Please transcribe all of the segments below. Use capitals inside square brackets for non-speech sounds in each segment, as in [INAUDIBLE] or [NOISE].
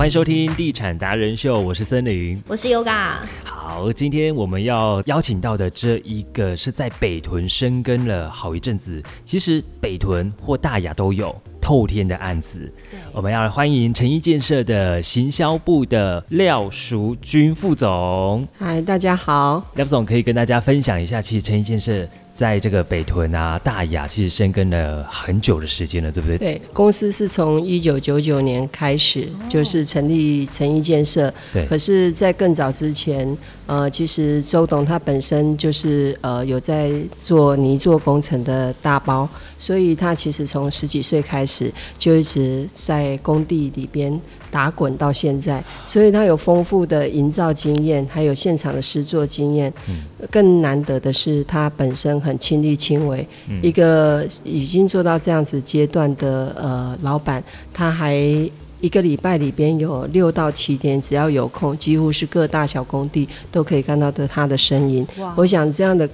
欢迎收听《地产达人秀》，我是森林。我是 Yoga。好，今天我们要邀请到的这一个是在北屯生根了好一阵子，其实北屯或大雅都有透天的案子。我们要欢迎诚毅建设的行销部的廖淑君副总。嗨，大家好。廖副总可以跟大家分享一下，其实诚毅建设在这个北屯啊、大雅，其实深耕了很久的时间了，对不对？对，公司是从一九九九年开始就是成立诚毅建设。对。可是，在更早之前，呃，其实周董他本身就是呃有在做泥做工程的大包，所以他其实从十几岁开始就一直在工地里边打滚到现在，所以他有丰富的营造经验，还有现场的施作经验。嗯。更难得的是，他本身很亲力亲为，一个已经做到这样子阶段的呃老板，他还一个礼拜里边有六到七天，只要有空，几乎是各大小工地都可以看到的他的身影。我想这样的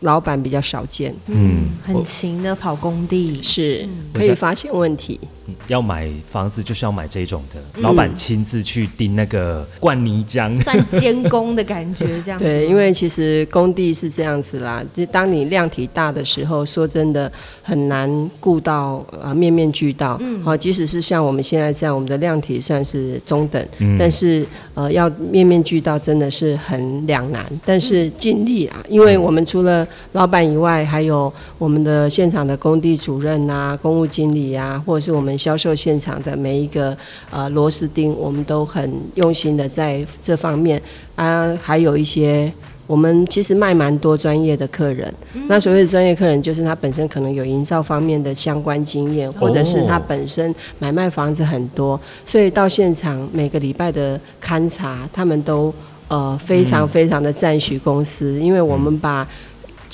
老板比较少见。嗯，很勤的跑工地，是可以发现问题。要买房子就是要买这种的，老板亲自去钉那个灌泥浆，[LAUGHS] 算监工的感觉，这样。[LAUGHS] 对，因为其实工地是这样子啦，就当你量体大的时候，说真的很难顾到啊面面俱到。嗯，好，即使是像我们现在这样，我们的量体算是中等，但是呃要面面俱到真的是很两难，但是尽力啊，因为我们除了老板以外，还有我们的现场的工地主任啊、公务经理啊，或者是我们销售现场的每一个呃螺丝钉，我们都很用心的在这方面啊，还有一些我们其实卖蛮多专业的客人。那所谓的专业客人，就是他本身可能有营造方面的相关经验，或者是他本身买卖房子很多，所以到现场每个礼拜的勘察，他们都呃非常非常的赞许公司，因为我们把。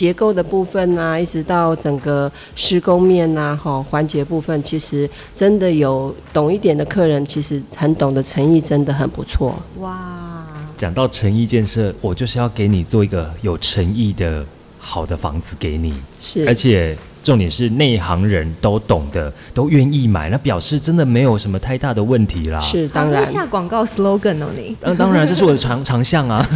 结构的部分啊，一直到整个施工面呐，哈环节部分，其实真的有懂一点的客人，其实很懂得诚意，真的很不错。哇！讲到诚意建设，我就是要给你做一个有诚意的好的房子给你，是而且。重点是内行人都懂得，都愿意买，那表示真的没有什么太大的问题啦。是当然。下广告 slogan 哦，你。当当然，这是我的 [LAUGHS] 长长项啊。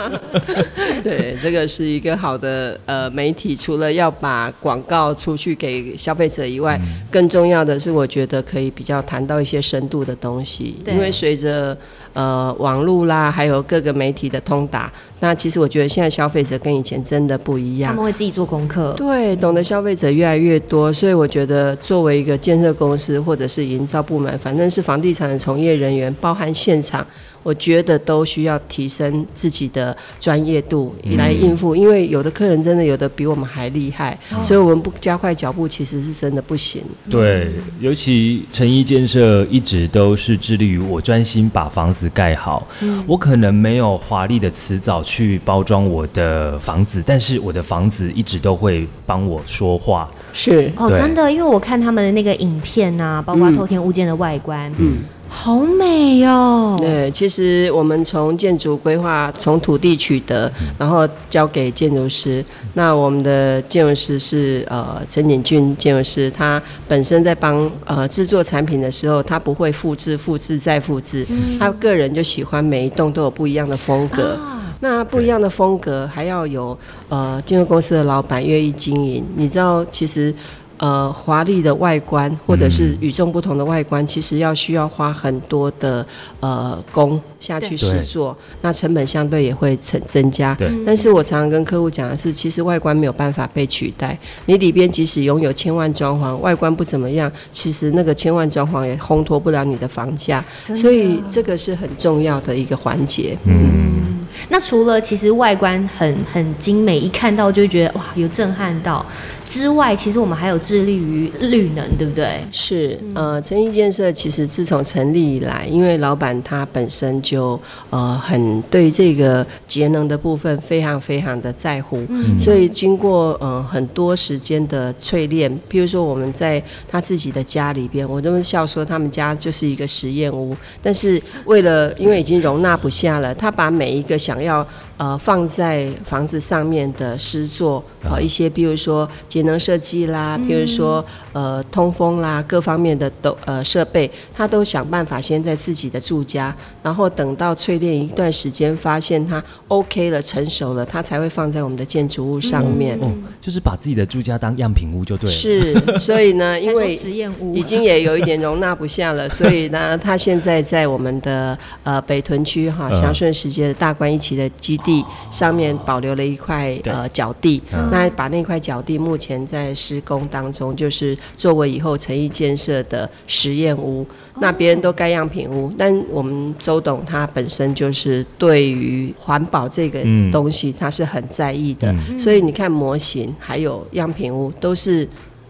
[LAUGHS] 对，这个是一个好的呃媒体，除了要把广告出去给消费者以外，更重要的是，我觉得可以比较谈到一些深度的东西，因为随着。呃，网络啦，还有各个媒体的通达，那其实我觉得现在消费者跟以前真的不一样。他们会自己做功课，对，懂得消费者越来越多，所以我觉得作为一个建设公司或者是营造部门，反正是房地产的从业人员，包含现场。我觉得都需要提升自己的专业度来应付，因为有的客人真的有的比我们还厉害，所以我们不加快脚步，其实是真的不行。对，尤其诚意建设一直都是致力于我专心把房子盖好，我可能没有华丽的辞藻去包装我的房子，但是我的房子一直都会帮我说话。是哦，真的，因为我看他们的那个影片啊，包括偷天物件的外观，嗯。好美哟！对，其实我们从建筑规划，从土地取得，然后交给建筑师。那我们的建筑师是呃陈景俊建筑师，他本身在帮呃制作产品的时候，他不会复制、复制再复制，他个人就喜欢每一栋都有不一样的风格。那不一样的风格，还要有呃建筑公司的老板愿意经营。你知道，其实。呃，华丽的外观或者是与众不同的外观，其实要需要花很多的呃工下去试做，那成本相对也会增增加。但是我常常跟客户讲的是，其实外观没有办法被取代。你里边即使拥有千万装潢，外观不怎么样，其实那个千万装潢也烘托不了你的房价。所以这个是很重要的一个环节。嗯，那除了其实外观很很精美，一看到就会觉得哇，有震撼到。之外，其实我们还有致力于绿能，对不对？是，呃，诚毅建设其实自从成立以来，因为老板他本身就呃很对这个节能的部分非常非常的在乎，所以经过呃很多时间的淬炼，譬如说我们在他自己的家里边，我都笑说他们家就是一个实验屋，但是为了因为已经容纳不下了，他把每一个想要。呃放在房子上面的诗作，呃一些比如说节能设计啦，比如说呃通风啦，各方面的都呃设备，他都想办法先在自己的住家，然后等到淬炼一段时间，发现它 OK 了、成熟了，他才会放在我们的建筑物上面。哦，就是把自己的住家当样品屋就对了。是，所以呢，[LAUGHS] 因为实验屋已经也有一点容纳不下了，所以呢，他现在在我们的呃北屯区哈嗯祥顺时街的大观一期的基地上面保留了一块呃脚地，嗯。那把那块脚地目前在施工当中，就是作为以后诚意建设的实验屋。那别人都盖样品屋，但我们周董他本身就是对于环保这个嗯。东西他是很在意的，嗯。所以你看模型还有样品屋都是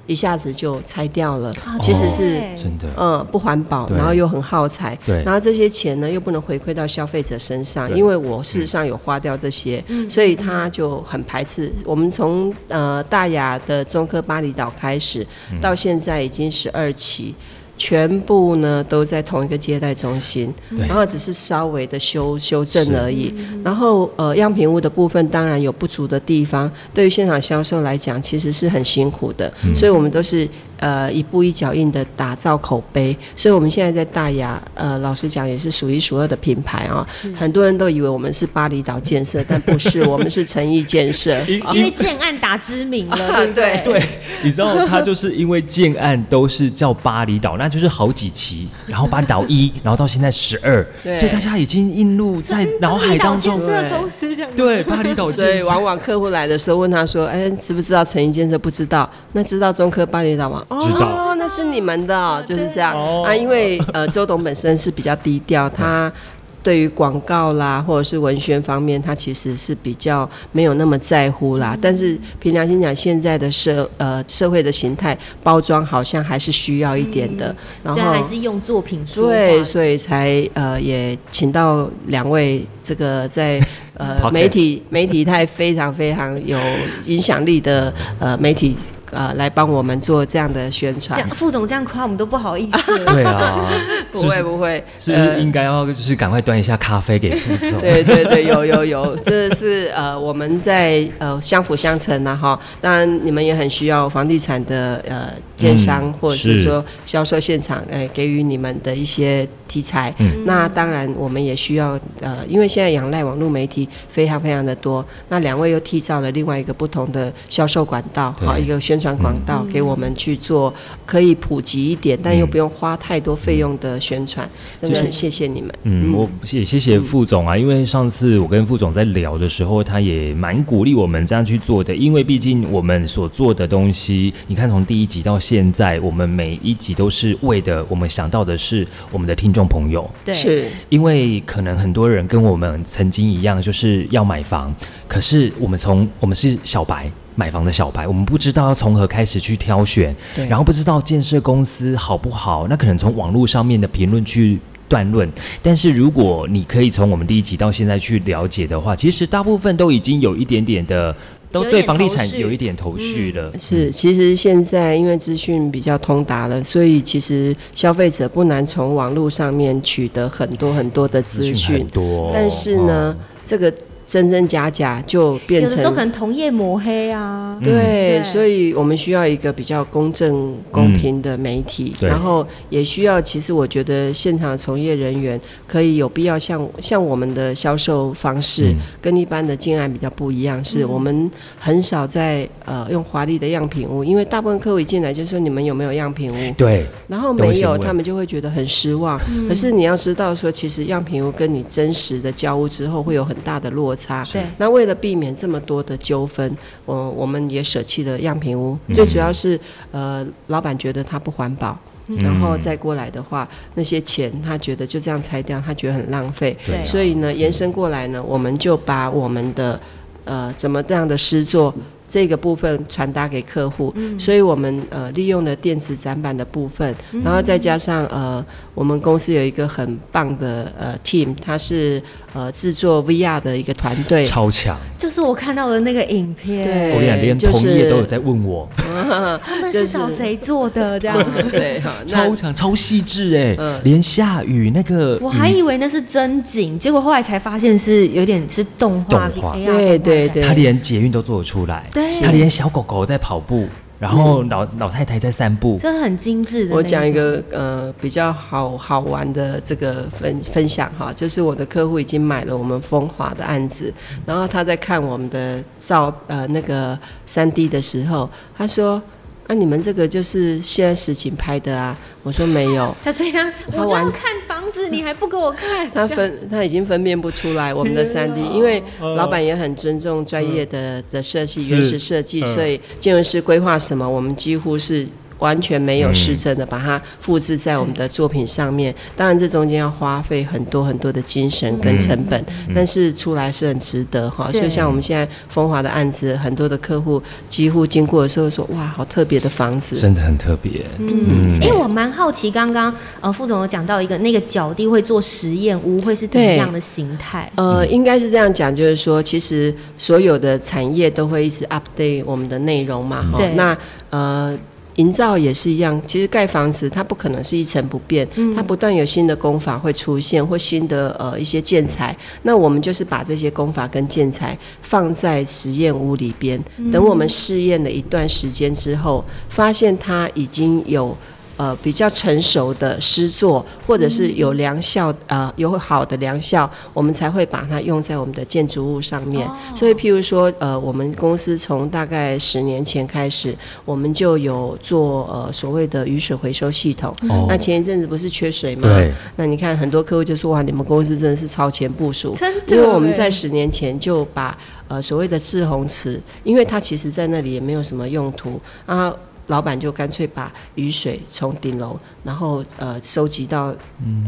一下子就拆掉了，啊其实是对真的，嗯不环保，然后又很耗材，对。然后这些钱呢又不能回馈到消费者身上，因为我事实上有花掉这些，所以他就很排斥。我们从呃大雅的中科巴厘岛开始，到现在已经十二期。全部呢都在同一个接待中心，然后只是稍微的修修正而已。然后呃，样品屋的部分当然有不足的地方，对于现场销售来讲，其实是很辛苦的。所以我们都是呃一步一脚印的打造口碑。所以我们现在在大雅，呃，老实讲也是数一数二的品牌啊、很多人都以为我们是巴厘岛建设，但不是，[LAUGHS] 我们是诚意建设。因因为建案打知名了，对不对？对，你知道他就是因为建案都是叫巴厘岛，那就是好几期，然后巴厘岛一，然后到现在十二，对所以大家已经映入在脑海当中建。设公司这样对，巴厘岛所以往往客户来的时候问他说：“哎，知不知道诚意建设？不知道，那知道中科巴厘岛吗？哦，知道那是你们的哦，就是这样、哦啊。因为呃，周董本身是比较低调，他。对于广告啦，或者是文宣方面，他其实是比较没有那么在乎啦。但是凭良心讲，现在的社呃社会的形态包装好像还是需要一点的。然后还是用作品说话。对，所以才呃也请到两位这个在呃 [LAUGHS] 媒体媒体态非常非常有影响力的呃媒体呃来帮我们做这样的宣传。副总这样夸我们都不好意思。[LAUGHS] 对啊，不 [LAUGHS] 会不会，是不是应该要就是赶快端一下咖啡给副总？对对对，有有有，这是呃我们在呃相辅相成呐、哈。当然你们也很需要房地产的呃建商、嗯或者是是说销售现场呃给予你们的一些题材。嗯那当然我们也需要呃，因为现在仰赖网络媒体非常非常的多，那两位又缔造了另外一个不同的销售管道，对好一个宣传广告给我们去做，可以普及一点，但又不用花太多费用的宣传，真的很谢谢你们。嗯，我也谢谢副总啊，因为上次我跟副总在聊的时候，他也蛮鼓励我们这样去做的，因为毕竟我们所做的东西，你看从第一集到现在，我们每一集都是为的，我们想到的是我们的听众朋友，对，是。因为可能很多人跟我们曾经一样，就是要买房，可是我们从我们是小白。买房的小白，我们不知道要从何开始去挑选，对。然后不知道建设公司好不好，那可能从网络上面的评论去断论。但是如果你可以从我们第一集到现在去了解的话，其实大部分都已经有一点点的，都对房地产有一点头绪了。是，其实现在因为资讯比较通达了，所以其实消费者不难从网络上面取得很多很多的资资讯多，但是呢，这个真真假假就变成有的时候可成。能同业抹黑啊。对，对。所以我们需要一个比较公正、公平的媒体，对。然后也需要，其实我觉得现场从业人员可以有必要像像我们的销售方式、嗯。跟一般的进案比较不一样，是我们很少在呃用华丽的样品屋，因为大部分客户一进来就说你们有没有样品屋，对，然后没有，他们就会觉得很失望。可是你要知道说，其实样品屋跟你真实的交屋之后会有很大的落差。对那为了避免这么多的纠纷，我我们也舍弃了样品屋。嗯最主要是呃，老板觉得它不环保。然后再过来的话，那些钱他觉得就这样拆掉，他觉得很浪费。所以呢，延伸过来呢，我们就把我们的呃怎么这样的诗作这个部分传达给客户，所以我们呃利用了电子展板的部分，然后再加上呃我们公司有一个很棒的呃 team，他是呃制作 VR 的一个团队，超强。就是我看到的那个影片，对我跟你讲，连就是同业都有在问我，[LAUGHS] 他们是找谁做的？[LAUGHS] 这样，对超强、超细致哎嗯，连下雨那个我还以为那是真景，结果后来才发现是有点是动画，动画。对对对。他连捷运都做得出来，对。他连小狗狗在跑步，然后老老太太在散步，真的很精致的。我讲一个呃比较好好玩的这个分分享哈，就是我的客户已经买了我们风华的案子，然后他在看我们的照呃那个三 D 的时候，他说。啊，你们这个就是现在实景拍的啊？我说没有，[LAUGHS] 他所以他我就要看房子，你还不给我看？[LAUGHS] 他分他已经分辨不出来我们的三 D，因为老板也很尊重专业的的设计、原始设计，所以建筑师规划什么，我们几乎是。完全没有失真的把它复制在我们的作品上面，当然这中间要花费很多很多的精神跟成本，但是出来是很值得哈。就像我们现在风华的案子，很多的客户几乎经过的时候说：“哇，好特别的房子。”真的很特别。嗯，因为我蛮好奇，刚刚呃副总有讲到一个那个角地会做实验屋，会是怎么样的形态？呃，应该是这样讲，就是说，其实所有的产业都会一直 update 我们的内容嘛，哈对。那呃。营造也是一样，其实盖房子它不可能是一成不变，它不断有新的工法会出现，或新的呃一些建材。那我们就是把这些工法跟建材放在实验屋里边，等我们试验了一段时间之后，发现它已经有。呃，比较成熟的诗作，或者是有良效，呃，有好的良效，我们才会把它用在我们的建筑物上面。所以，譬如说，呃，我们公司从大概十年前开始，我们就有做呃所谓的雨水回收系统。哦那前一阵子不是缺水吗？那你看很多客户就说哇，你们公司真的是超前部署，因为我们在十年前就把呃所谓的滞洪池，因为它其实在那里也没有什么用途啊。老板就干脆把雨水从顶楼，然后呃收集到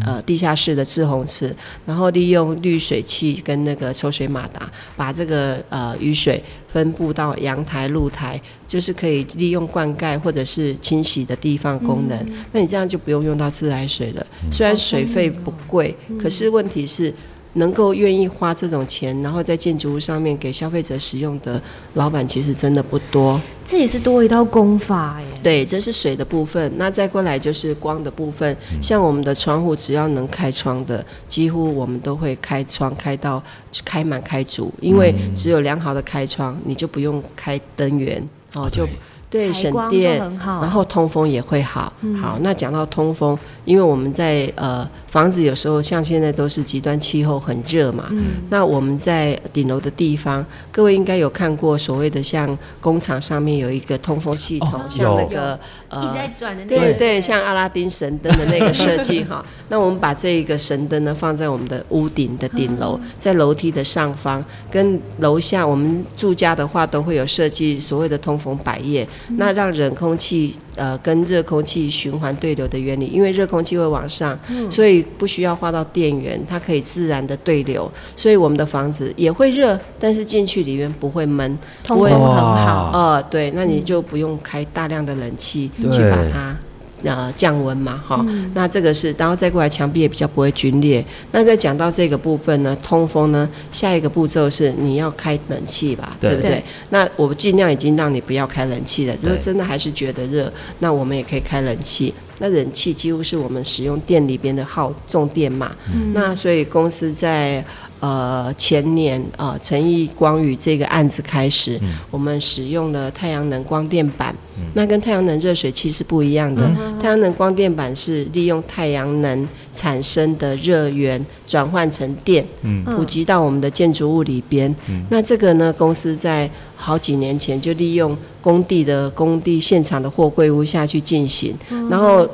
呃地下室的滞洪池，然后利用滤水器跟那个抽水马达，把这个呃雨水分布到阳台、露台，就是可以利用灌溉或者是清洗的地方功能。那你这样就不用用到自来水了，虽然水费不贵，可是问题是。能够愿意花这种钱，然后在建筑物上面给消费者使用的老板，其实真的不多。这也是多一道功法耶。对，这是水的部分。那再过来就是光的部分，像我们的窗户，只要能开窗的，几乎我们都会开窗开到开满开足，因为只有良好的开窗，你就不用开灯源哦，就对省电，然后通风也会好。好，那讲到通风，因为我们在呃房子有时候像现在都是极端气候很热嘛，那我们在顶楼的地方，各位应该有看过所谓的像工厂上面有一个通风系统，哦像那有个呃。转的那个，对对，像阿拉丁神灯的那个设计哈，[LAUGHS] 那我们把这一个神灯呢放在我们的屋顶的顶楼，在楼梯的上方，跟楼下我们住家的话都会有设计所谓的通风百叶，那让冷空气呃跟热空气循环对流的原理，因为热空气会往上，所以不需要花到电源，它可以自然的对流，所以我们的房子也会热，但是进去里面不会闷，不会通风很好。呃，对，那你就不用开大量的冷气去把它。呃，降温嘛，哈、那这个是，然后再过来墙壁也比较不会皲裂。那再讲到这个部分呢，通风呢，下一个步骤是你要开冷气吧，对。不对？对。那我尽量已经让你不要开冷气了，如果真的还是觉得热，那我们也可以开冷气。那冷气几乎是我们使用店里边的耗重电嘛，那所以公司在呃前年啊诚毅光宇这个案子开始，我们使用了太阳能光电板，那跟太阳能热水器是不一样的。太阳能光电板是利用太阳能产生的热源转换成电，嗯。普及到我们的建筑物里边。那这个呢，公司在好几年前就利用工地的工地现场的货柜屋下去进行，然后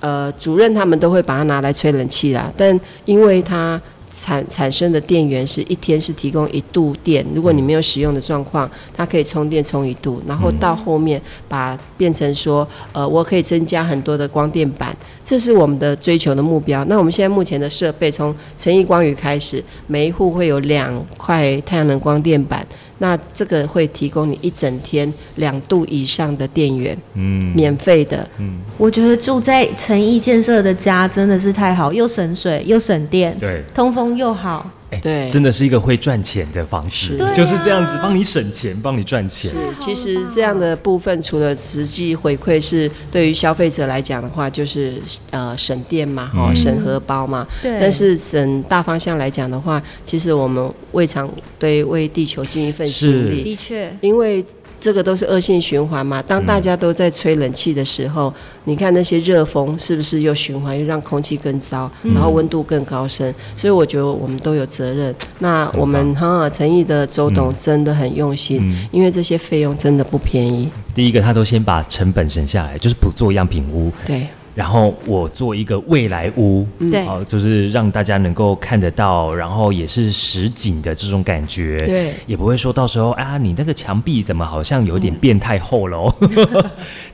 呃，主任他们都会把它拿来吹冷气啦，但因为它产产生的电源是一天是提供一度电，如果你没有使用的状况，它可以充电充一度，然后到后面把变成说，呃，我可以增加很多的光电板，这是我们的追求的目标。那我们现在目前的设备，从诚毅光宇开始，每一户会有两块太阳能光电板，那这个会提供你一整天两度以上的电源，嗯，免费的。嗯我觉得住在诚毅建设的家真的是太好，又省水又省电，对，通风又好。哎对。真的是一个会赚钱的方式，就是这样子帮你省钱，帮你赚钱。是，其实这样的部分，除了实际回馈是对于消费者来讲的话，就是呃省电嘛，哈、嗯省荷包嘛。对，但是整大方向来讲的话，其实我们未尝对为地球尽一份心是。力，的确，因为这个都是恶性循环嘛。当大家都在吹冷气的时候，你看那些热风是不是又循环，又让空气更糟，然后温度更高升？所以我觉得我们都有责任。那我们哈诚意的周董真的很用心，嗯因为这些费用真的不便宜。第一个，他都先把成本省下来，就是不做样品屋，对，然后我做一个未来屋，对好、就是让大家能够看得到，然后也是实景的这种感觉，对也不会说到时候啊，你那个墙壁怎么好像有点变太厚了哦，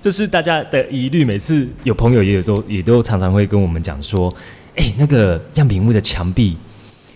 这是大家的疑虑。每次有朋友也有时候也都常常会跟我们讲说，哎，那个样品屋的墙壁。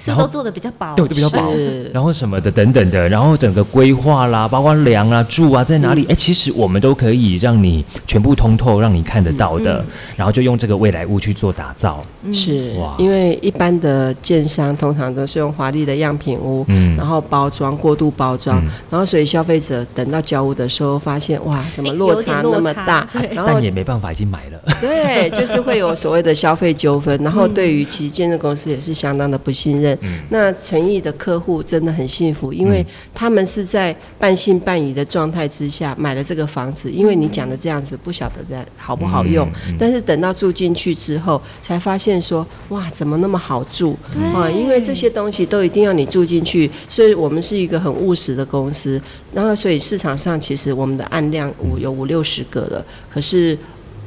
然后是都做的比较薄？对，都比较薄是，然后什么的等等的，然后整个规划啦，包括梁啊、柱啊在哪里，哎、其实我们都可以让你全部通透，让你看得到的，然后就用这个未来屋去做打造。是哇因为一般的建商通常都是用华丽的样品屋，嗯然后包装过度包装，嗯然后所以消费者等到交屋的时候，发现哇，怎么落差那么大对？然后但也没办法，已经买了。对，就是会有所谓的消费纠纷，然后对于其实建设公司也是相当的不信任。那诚意的客户真的很幸福，因为他们是在半信半疑的状态之下买了这个房子，因为你讲的这样子不晓得在好不好用，但是等到住进去之后，才发现说哇，怎么那么好住啊？因为这些东西都一定要你住进去，所以我们是一个很务实的公司。然后所以市场上其实我们的案量五有五六十个了，可是。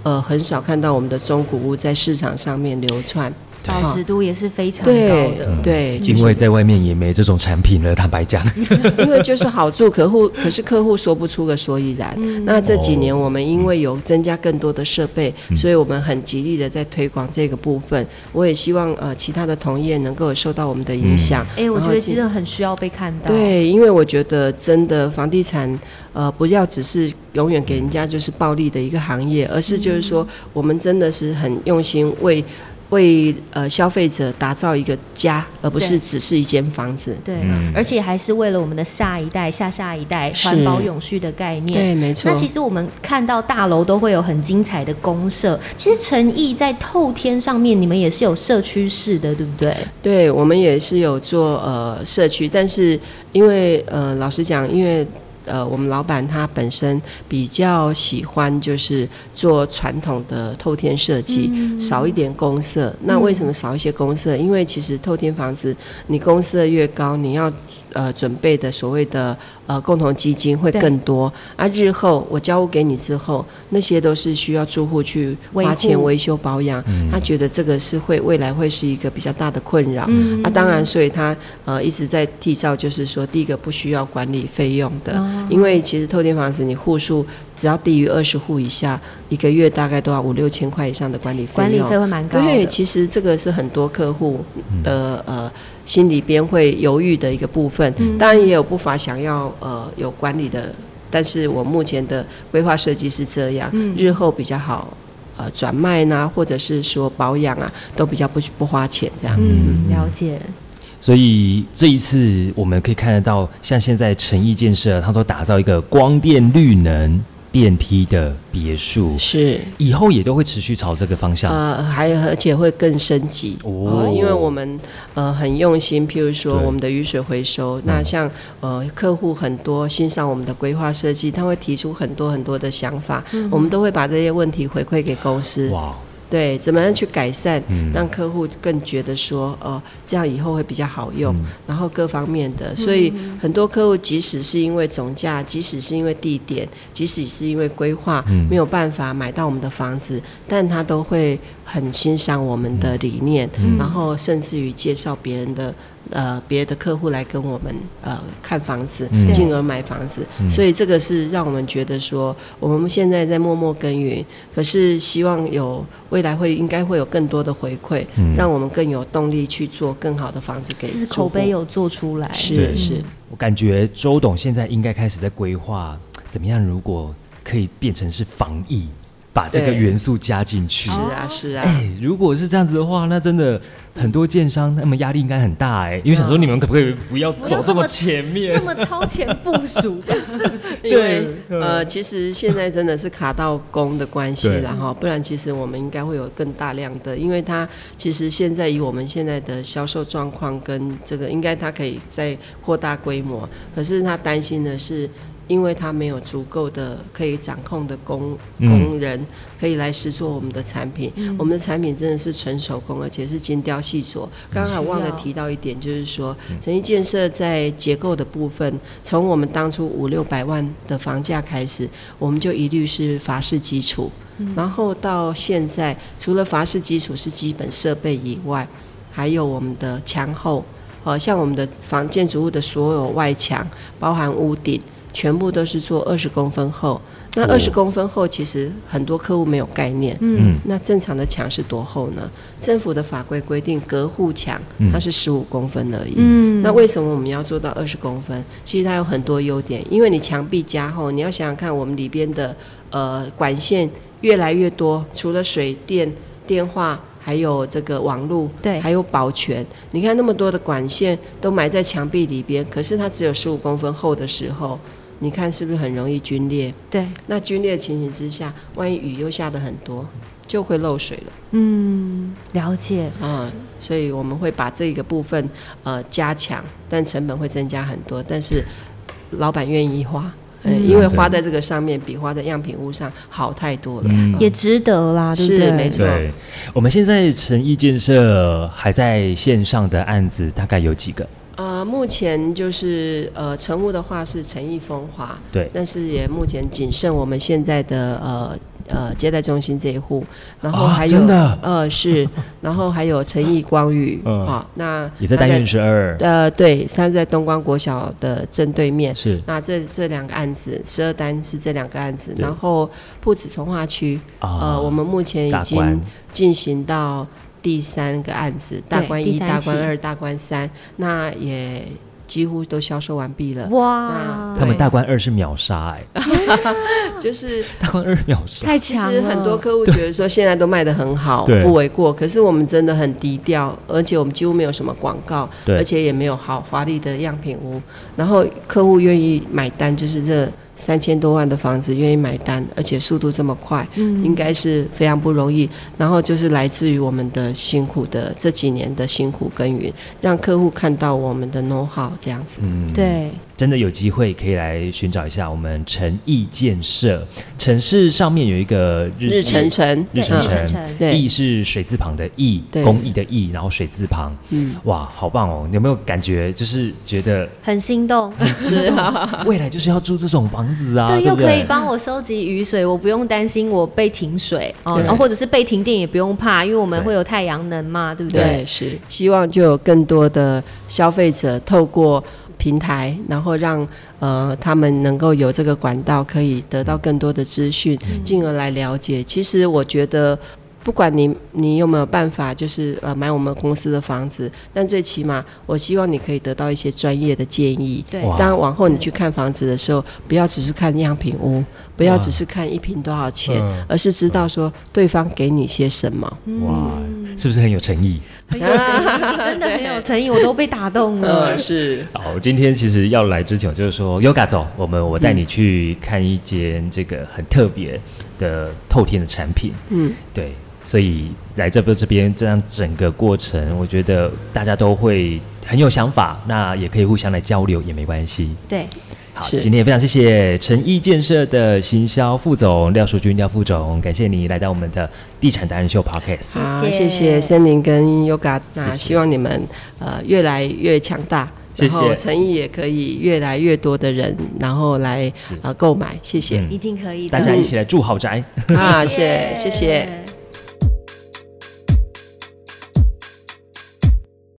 呃，很少看到我们的中古屋在市场上面流窜。保值度也是非常高对的。对，因为在外面也没这种产品了，坦白讲。[LAUGHS] 因为就是好住，客户可是客户说不出个所以然。那这几年我们因为有增加更多的设备，所以我们很极力的在推广这个部分。我也希望呃其他的同业能够受到我们的影响。哎、我觉得真的很需要被看到。，对，因为我觉得真的房地产，呃，不要只是永远给人家就是暴利的一个行业，而是就是说，我们真的是很用心为为呃消费者打造一个家，而不是只是一间房子。对，嗯而且还是为了我们的下一代、下下一代环保永续的概念。对，没错那。其实我们看到大楼都会有很精彩的公社，其实诚意在透天上面，你们也是有社区式的，对不对？对，我们也是有做呃社区，但是因为呃老实讲，因为呃我们老板他本身比较喜欢就是做传统的透天设计，少一点公色。那为什么少一些公色？因为其实透天房子你公色越高，你要呃准备的所谓的呃共同基金会更多啊。日后我交屋给你之后，那些都是需要住户去花钱维修保养。嗯他觉得这个是会未来会是一个比较大的困扰。嗯啊，当然，所以他呃一直在缔造，就是说，第一个不需要管理费用的，哦因为其实透天房子你户数只要低于二十户以下，一个月大概都要五六千块以上的管理费用。管理费会蛮高的。对，其实这个是很多客户的呃心里边会犹豫的一个部分。嗯当然也有不乏想要呃有管理的，但是我目前的规划设计是这样，嗯日后比较好。呃，转卖呢，或者是说保养啊，都比较不不花钱这样。嗯，了解。所以这一次我们可以看得到，像现在诚毅建设，它都打造一个光电绿能电梯的别墅，是，以后也都会持续朝这个方向。呃，还而且会更升级。哦。呃因为我们呃很用心，譬如说我们的雨水回收，那像呃客户很多欣赏我们的规划设计，他会提出很多很多的想法，我们都会把这些问题回馈给公司。哇，对，怎么样去改善，嗯。让客户更觉得说，呃，这样以后会比较好用，嗯。然后各方面的，所以很多客户即使是因为总价，即使是因为地点，即使是因为规划、嗯。没有办法买到我们的房子，但他都会很欣赏我们的理念，嗯。然后甚至于介绍别人的。呃，别的客户来跟我们呃看房子，嗯。进而买房子，嗯。所以这个是让我们觉得说，我们现在在默默耕耘，可是希望有未来会应该会有更多的回馈，嗯。让我们更有动力去做更好的房子给就是口碑有做出来。是对。是，我感觉周董现在应该开始在规划，怎么样如果可以变成是防疫，把这个元素加进去。是啊，是啊。哎，如果是这样子的话，那真的很多建商他们压力应该很大哎，因为想说你们可不可以不要走这么前面这？么超前部署这样。[LAUGHS] 因为对呃，其实现在真的是卡到工的关系了哈，不然其实我们应该会有更大量的，因为它其实现在以我们现在的销售状况跟这个，应该它可以再扩大规模，可是他担心的是。因为它没有足够的可以掌控的工嗯。工人，可以来试做我们的产品。我们的产品真的是纯手工，而且是精雕细琢。刚刚还忘了提到一点，就是说诚毅建设在结构的部分，从我们当初五六百万的房价开始，我们就一律是法式基础，然后到现在，除了法式基础是基本设备以外，还有我们的墙后，呃，像我们的房建筑物的所有外墙，包含屋顶，全部都是做二十公分厚。那哦二十公分厚，其实很多客户没有概念。嗯，那正常的墙是多厚呢？政府的法规规定，隔户墙嗯它是十五公分而已。嗯那为什么我们要做到二十公分？其实它有很多优点，因为你墙壁加厚，你要想想看，我们里边的呃管线越来越多，除了水电、电话。还有这个网络，对还有保全。你看那么多的管线都埋在墙壁里边，可是它只有十五公分厚的时候，你看是不是很容易皲裂？对，那皲裂的情形之下，万一雨又下的很多，就会漏水了。嗯，了解。啊、所以我们会把这个部分呃加强，但成本会增加很多，但是老板愿意花，因为花在这个上面比花在样品屋上好太多了。嗯也值得啦，对不对？是没错，我们现在诚毅建设还在线上的案子大概有几个？呃，目前就是呃，成屋的话是诚意风华，对，但是也目前仅剩我们现在的呃呃接待中心这一户，然后啊还有、呃是，[LAUGHS] 然后还有诚意光宇，嗯。好、那也在单元十二，呃对，它在东光国小的正对面，是。那这这两个案子，十二单是这两个案子，然后铺子从化区，啊呃，我们目前已经进行到第三个案子，大关一、大关二、大关三，那也几乎都销售完毕了。哇那，他们大关二是秒杀哎，[LAUGHS] 就是 [LAUGHS] 大关二秒杀，太其强了，实很多客户觉得说现在都卖的很好，不为过。可是我们真的很低调，而且我们几乎没有什么广告，而且也没有好华丽的样品屋。然后客户愿意买单，就是这三千多万的房子愿意买单，而且速度这么快，嗯应该是非常不容易。然后就是来自于我们的辛苦的这几年的辛苦耕耘，让客户看到我们的 know how 这样子。嗯，对，真的有机会可以来寻找一下我们诚意建设，城市上面有一个日日程程，日程对日程程程，对。义是水字旁的义，对。公益的意，然后水字旁，嗯，哇，好棒哦！有没有感觉就是觉得很心动，是啊，[LAUGHS] 未来就是要住这种房子啊，对，不对？又可以帮我收集雨水，我不用担心我被停水哦，然后或者是被停电也不用怕，因为我们对会有太阳能嘛，对不对，是。希望就有更多的消费者透过平台，然后让呃他们能够有这个管道，可以得到更多的资讯，进而来了解。其实我觉得。不管你你有没有办法，就是呃买我们公司的房子，但最起码我希望你可以得到一些专业的建议。对哇当往后你去看房子的时候，不要只是看样品屋，不要只是看一平多少钱，嗯而是知道说对方给你些什么。哇，是不是很有诚意？很有 [LAUGHS] 诚意，真的很有诚意，我都被打动了。呃，是好，今天其实要来之前，我就是说，Yoga 走，我们我带你去看一间这个很特别的透天的产品。嗯，对，所以来这边这边这样整个过程，我觉得大家都会很有想法，那也可以互相来交流，也没关系。对，好，今天也非常谢谢诚毅建设的行销副总廖淑君廖副总，感谢你来到我们的地产达人秀 Podcast。好，谢谢森林跟 Yoga，那希望你们呃越来越强大，谢谢然后诚意也可以越来越多的人，然后来呃购买，谢谢嗯一定可以。大家一起来住豪宅。啊，谢谢谢谢。